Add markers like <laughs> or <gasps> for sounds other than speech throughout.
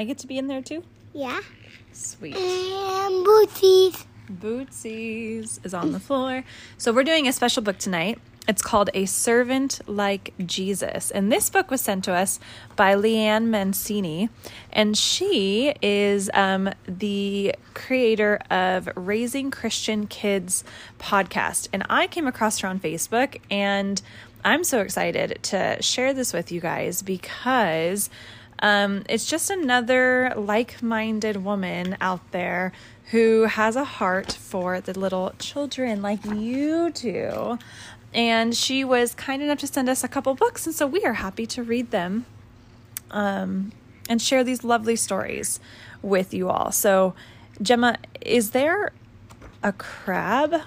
I get to be in there too? Yeah. Sweet. And booties. Bootsies is on the floor. So we're doing a special book tonight. It's called A Servant Like Jesus. And this book was sent to us by Lee Ann Mancini. And she is um, the creator of Raising Christian Kids podcast. And I came across her on Facebook and I'm so excited to share this with you guys because um, it's just another like minded woman out there who has a heart for the little children like you do. And she was kind enough to send us a couple books, and so we are happy to read them um, and share these lovely stories with you all. So, Gemma, is there a crab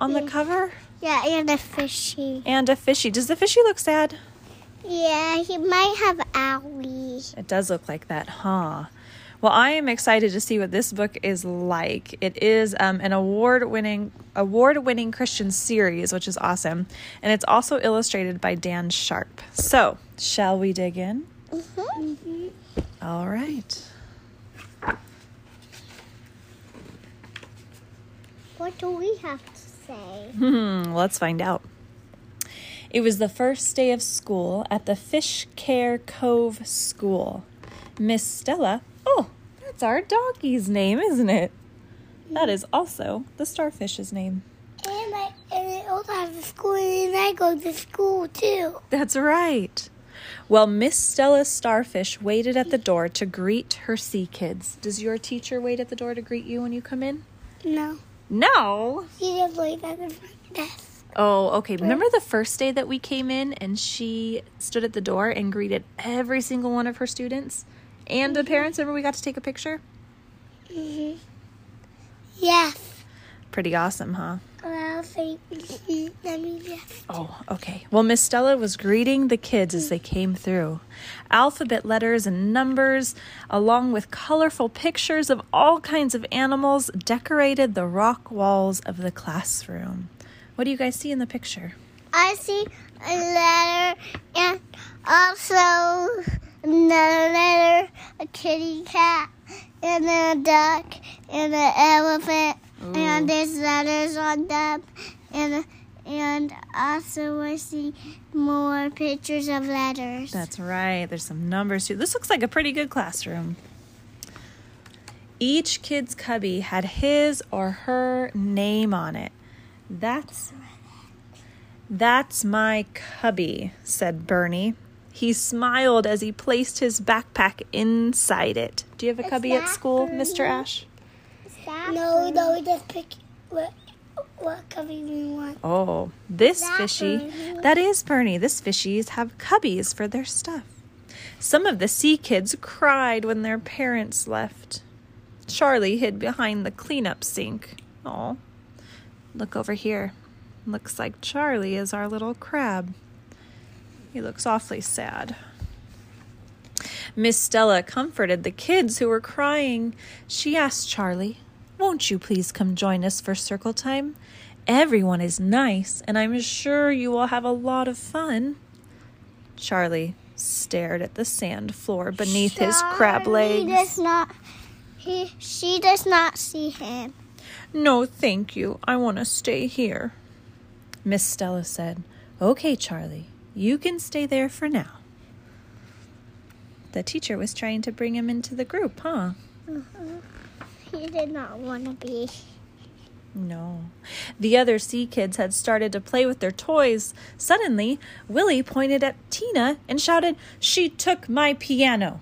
on the cover? Yeah, and a fishy. And a fishy. Does the fishy look sad? Yeah, he might have owie. It does look like that, huh? Well, I am excited to see what this book is like. It is um, an award-winning award-winning Christian series, which is awesome, and it's also illustrated by Dan Sharp. So, shall we dig in? Mm-hmm. All right. What do we have to say? Hmm, let's find out. It was the first day of school at the Fish Care Cove School. Miss Stella, oh, that's our doggie's name, isn't it? That is also the starfish's name. And I and I also have a school and I go to school too. That's right. Well, Miss Stella Starfish waited at the door to greet her sea kids. Does your teacher wait at the door to greet you when you come in? No. No. She just wait at the front desk. Oh, okay. Remember the first day that we came in and she stood at the door and greeted every single one of her students and the parents? Remember we got to take a picture? Mm-hmm. Yes. Pretty awesome, huh? Well, let me just. Oh, okay. Well, Miss Stella was greeting the kids as they came through. Alphabet letters and numbers, along with colorful pictures of all kinds of animals, decorated the rock walls of the classroom. What do you guys see in the picture? I see a letter and also another letter, a kitty cat, and a duck, and an elephant, and there's letters on them, and and also I see more pictures of letters. That's right. There's some numbers too. This looks like a pretty good classroom. Each kid's cubby had his or her name on it. That's That's my cubby, said Bernie. He smiled as he placed his backpack inside it. Do you have a Is cubby at school, Bernie? Mr. Ash? no, no, we just pick what what cubby we want. Oh, this that fishy. Bernie? That is Bernie. This fishies have cubbies for their stuff. Some of the sea kids cried when their parents left. Charlie hid behind the cleanup sink. Oh, look over here. Looks like Charlie is our little crab. He looks awfully sad. Miss Stella comforted the kids who were crying. She asked Charlie, Won't you please come join us for circle time? Everyone is nice, and I'm sure you will have a lot of fun. Charlie stared at the sand floor beneath his crab Charlie legs. does not. He, she does not see him. No, thank you. I want to stay here. Miss Stella said, Okay, Charlie, you can stay there for now. The teacher was trying to bring him into the group, huh? He did not want to be. No. The other sea kids had started to play with their toys. Suddenly, Willie pointed at Tina and shouted, She took my piano.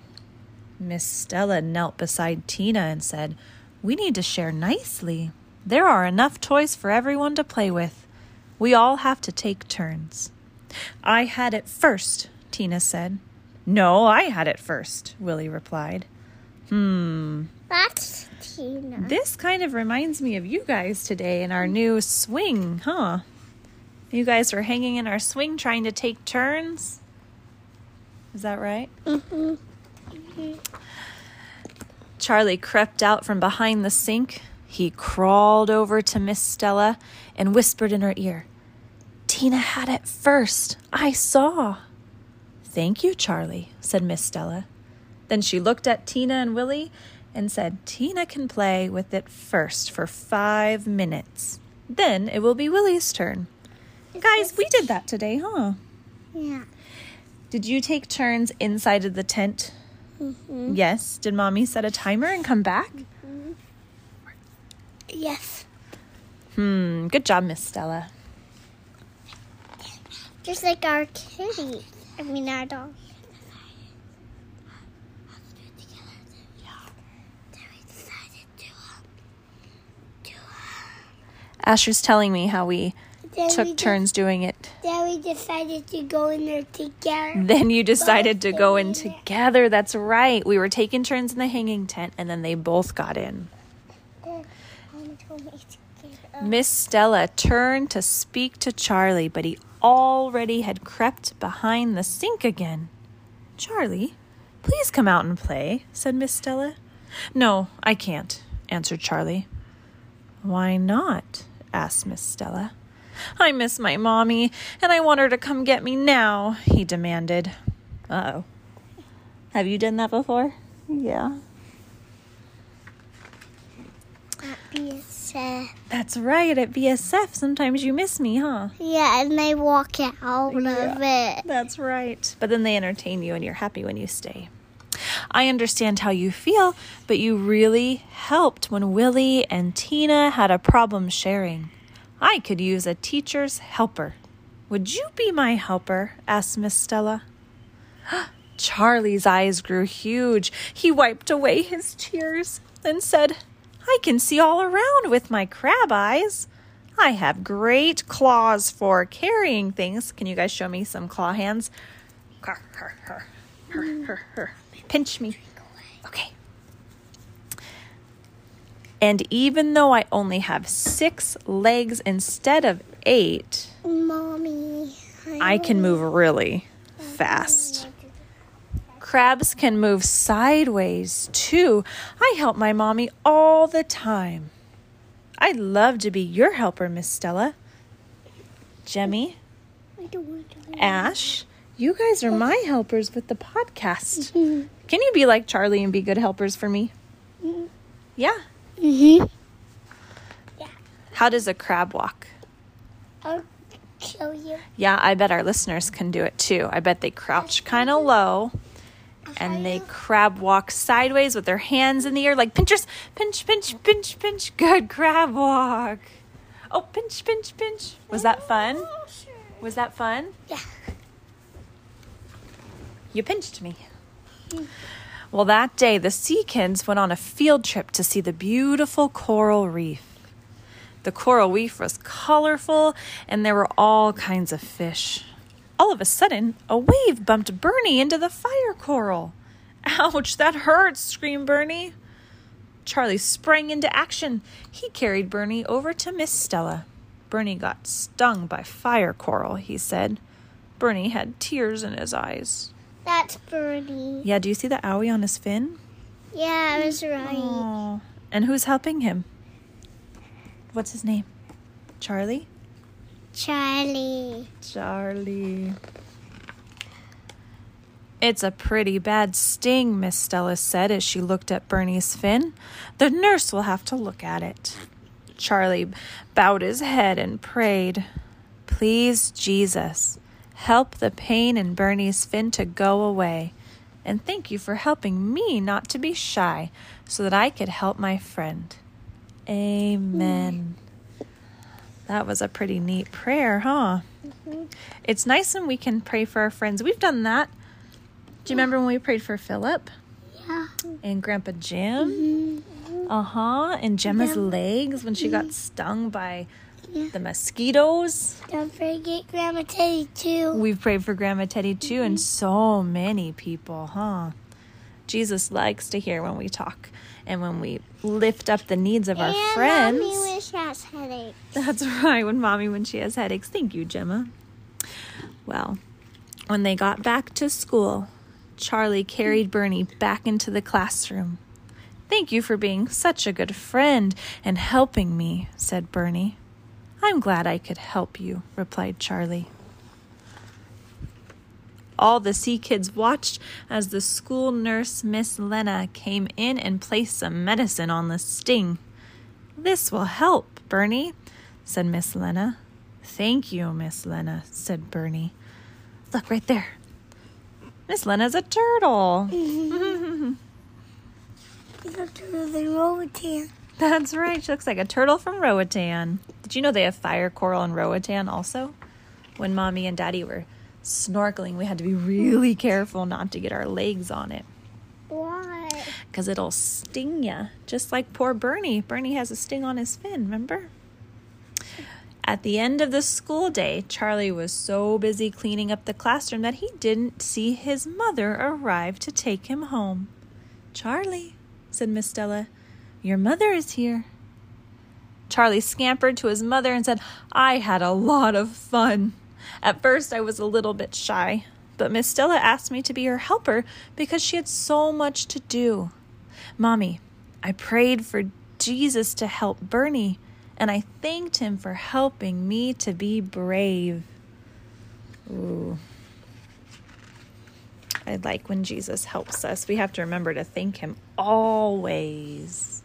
Miss Stella knelt beside Tina and said, We need to share nicely. There are enough toys for everyone to play with. We all have to take turns. I had it first, Tina said. No, I had it first, Willie replied. Hmm, That's Tina. this kind of reminds me of you guys today in our new swing, huh? You guys were hanging in our swing trying to take turns. Is that right? Mhm. Charlie crept out from behind the sink. He crawled over to Miss Stella and whispered in her ear, Tina had it first. I saw. Thank you, Charlie, said Miss Stella. Then she looked at Tina and Willie and said, Tina can play with it first for five minutes. Then it will be Willie's turn. Guys, we did that today, huh? Yeah. Did you take turns inside of the tent? Mm-hmm. Yes. Did mommy set a timer and come back? Yes. Hmm, good job, Miss Stella. Just like our kitty. I mean, our dog. Asher's telling me how we Then took turns doing it. Then we decided to go in there together. Then you decided to go in in together. That's right. We were taking turns in the hanging tent and then they both got in. Mama told me to get up. Miss Stella turned to speak to Charlie, but he already had crept behind the sink again. Charlie, please come out and play, said Miss Stella. No, I can't, answered Charlie. Why not? asked Miss Stella. I miss my mommy, and I want her to come get me now, he demanded. Uh oh. Have you done that before? Yeah. At BSF. That's right, at BSF, sometimes you miss me, huh? Yeah, and they walk out Yeah. of it. That's right. But then they entertain you and you're happy when you stay. I understand how you feel, but you really helped when Willie and Tina had a problem sharing. I could use a teacher's helper. Would you be my helper? asked Miss Stella. <gasps> Charlie's eyes grew huge. He wiped away his tears and said, I can see all around with my crab eyes. I have great claws for carrying things. Can you guys show me some claw hands? Pinch me. Okay. And even though I only have six legs instead of eight, Mommy. I can move really fast. Crabs can move sideways too. I help my mommy all the time. I'd love to be your helper, Miss Stella. Jemmy, I don't want to. Ash, you guys are my helpers with the podcast. Mm-hmm. Can you be like Charlie and be good helpers for me? Mm-hmm. Yeah. Mm-hmm. How does a crab walk? I'll show you. Yeah, I bet our listeners can do it too. I bet they crouch kind of low and they crab walk sideways with their hands in the air like pinchers. Pinch, pinch, pinch, pinch. Good crab walk. Oh, pinch, pinch, pinch. Was that fun? Was that fun? Yeah. You pinched me. Well, that day, the Sea Kids went on a field trip to see the beautiful coral reef. The coral reef was colorful, and there were all kinds of fish. All of a sudden, a wave bumped Bernie into the fire coral. Ouch, that hurts, screamed Bernie. Charlie sprang into action. He carried Bernie over to Miss Stella. Bernie got stung by fire coral, he said. Bernie had tears in his eyes. That's Birdie. Yeah, do you see the owie on his fin? Yeah, I was right. Oh. And who's helping him? What's his name? Charlie? Charlie. Charlie. It's a pretty bad sting, Miss Stella said as she looked at Bernie's fin. The nurse will have to look at it. Charlie bowed his head and prayed, Please, Jesus, help the pain in Bernie's fin to go away. And thank you for helping me not to be shy so that I could help my friend. Amen. That was a pretty neat prayer, huh? Mm-hmm. It's nice when we can pray for our friends. We've done that. Do you remember when we prayed for Philip Yeah. and Grandpa Jim? Uh huh. And Gemma's Yeah. legs when she got mm-hmm. stung by Yeah. the mosquitoes. Don't forget Grandma Teddy too. We've prayed for Grandma Teddy too, and mm-hmm. so many people, huh? Jesus likes to hear when we talk and when we lift up the needs of our friends. Mommy when she has headache. That's right, when mommy when she has headaches. Thank you, Gemma. Well, when they got back to school, Charlie carried Bernie back into the classroom. Thank you for being such a good friend and helping me, said Bernie. I'm glad I could help you, replied Charlie. All the sea kids watched as the school nurse, Miss Lena, came in and placed some medicine on the sting. This will help, Bernie, said Miss Lena. Thank you, Miss Lena, said Bernie. Look right there. Miss Lena's a turtle. <laughs> It's a turtle than Roatan. That's right. She looks like a turtle from Roatan. Did you know they have fire coral in Roatan also? When mommy and daddy were snorkeling, we had to be really careful not to get our legs on it Why? because it'll sting ya, just like poor Bernie. Bernie has a sting on his fin, remember? At the end of the school day, Charlie was so busy cleaning up the classroom that he didn't see his mother arrive to take him home. Charlie, said Miss Stella, your mother is here. Charlie scampered to his mother and said, I had a lot of fun. At first, I was a little bit shy, but Miss Stella asked me to be her helper because she had so much to do. Mommy, I prayed for Jesus to help Bernie, and I thanked him for helping me to be brave. Ooh. I like when Jesus helps us. We have to remember to thank him always.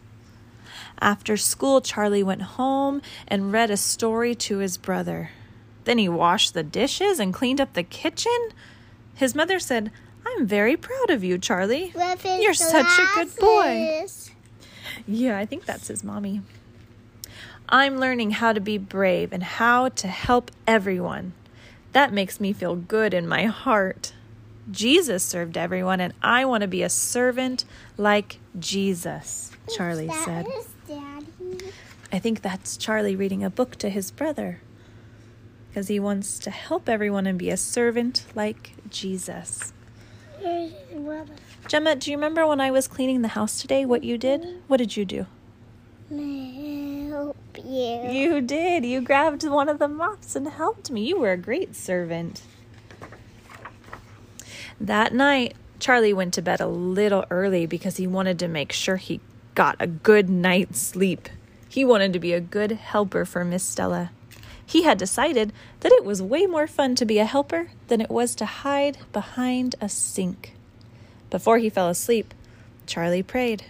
After school, Charlie went home and read a story to his brother. Then he washed the dishes and cleaned up the kitchen. His mother said, I'm very proud of you, Charlie. You're such a good boy. Yeah, I think that's his mommy. I'm learning how to be brave and how to help everyone. That makes me feel good in my heart. Jesus served everyone, and I want to be a servant like Jesus, Charlie said. I think that's Charlie reading a book to his brother because he wants to help everyone and be a servant like Jesus. Gemma, do you remember when I was cleaning the house today what you did? What did you do? Help you. You did. You grabbed one of the mops and helped me. You were a great servant. That night, Charlie went to bed a little early because he wanted to make sure he got a good night's sleep. He wanted to be a good helper for Miss Stella. He had decided that it was way more fun to be a helper than it was to hide behind a sink. Before he fell asleep, Charlie prayed.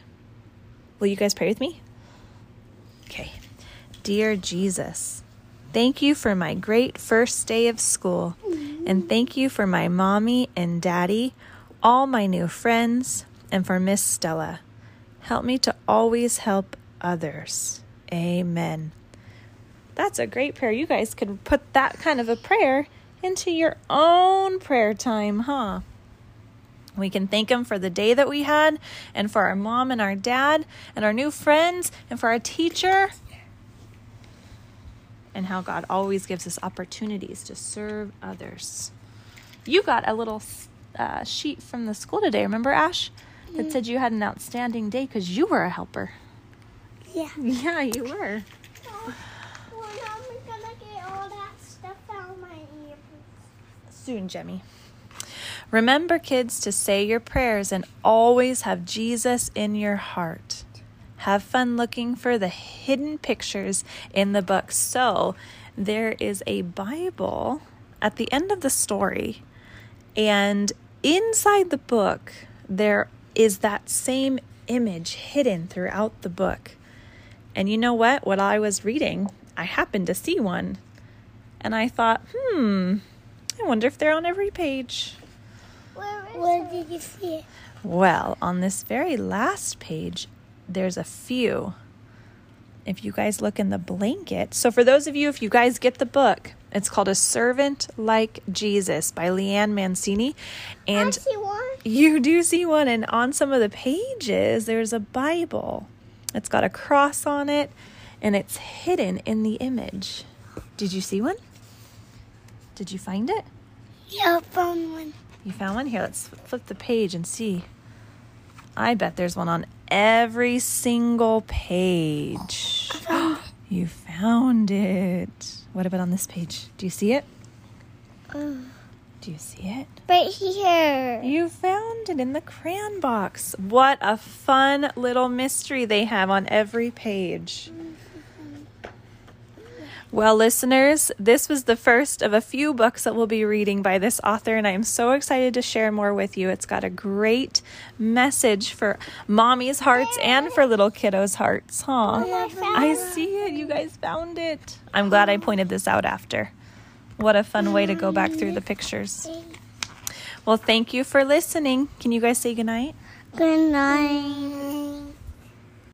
Will you guys pray with me? Okay. Dear Jesus, thank you for my great first day of school. And thank you for my mommy and daddy, all my new friends, and for Miss Stella. Help me to always help others. Amen. That's a great prayer. You guys could put that kind of a prayer into your own prayer time, huh? We can thank Him for the day that we had, and for our mom and our dad, and our new friends, and for our teacher, and how God always gives us opportunities to serve others. You got a little uh, sheet from the school today, remember, Ash? That said you had an outstanding day because you were a helper. Yeah. <laughs> Yeah, you were. Well, now I'm gonna get all that stuff out of my ears. Soon, Jemmy. Remember, kids, to say your prayers and always have Jesus in your heart. Have fun looking for the hidden pictures in the book. So, there is a Bible at the end of the story, and inside the book, there is that same image hidden throughout the book. And you know what? What I was reading, I happened to see one, and I thought, hmm, I wonder if they're on every page. Where, Where did you see it? Well, on this very last page, there's a few. If you guys look in the blanket. So, for those of you, if you guys get the book, it's called A Servant Like Jesus by Lee Ann Mancini. I And see one. you do see one, and on some of the pages, there's a Bible. It's got a cross on it, and it's hidden in the image. Did you see one? Did you find it? Yeah, I found one. You found one? Here, let's flip the page and see. I bet there's one on every single page. <gasps> you found it. What about on this page? Do you see it? Uh, Do you see it? right here. You found it in the crayon box. What a fun little mystery they have on every page. Well, listeners, this was the first of a few books that we'll be reading by this author, and I am so excited to share more with you. It's got a great message for mommy's hearts and for little kiddos' hearts, huh? I see it. You guys found it. I'm glad I pointed this out after. What a fun way to go back through the pictures. Well, thank you for listening. Can you guys say goodnight? Good night.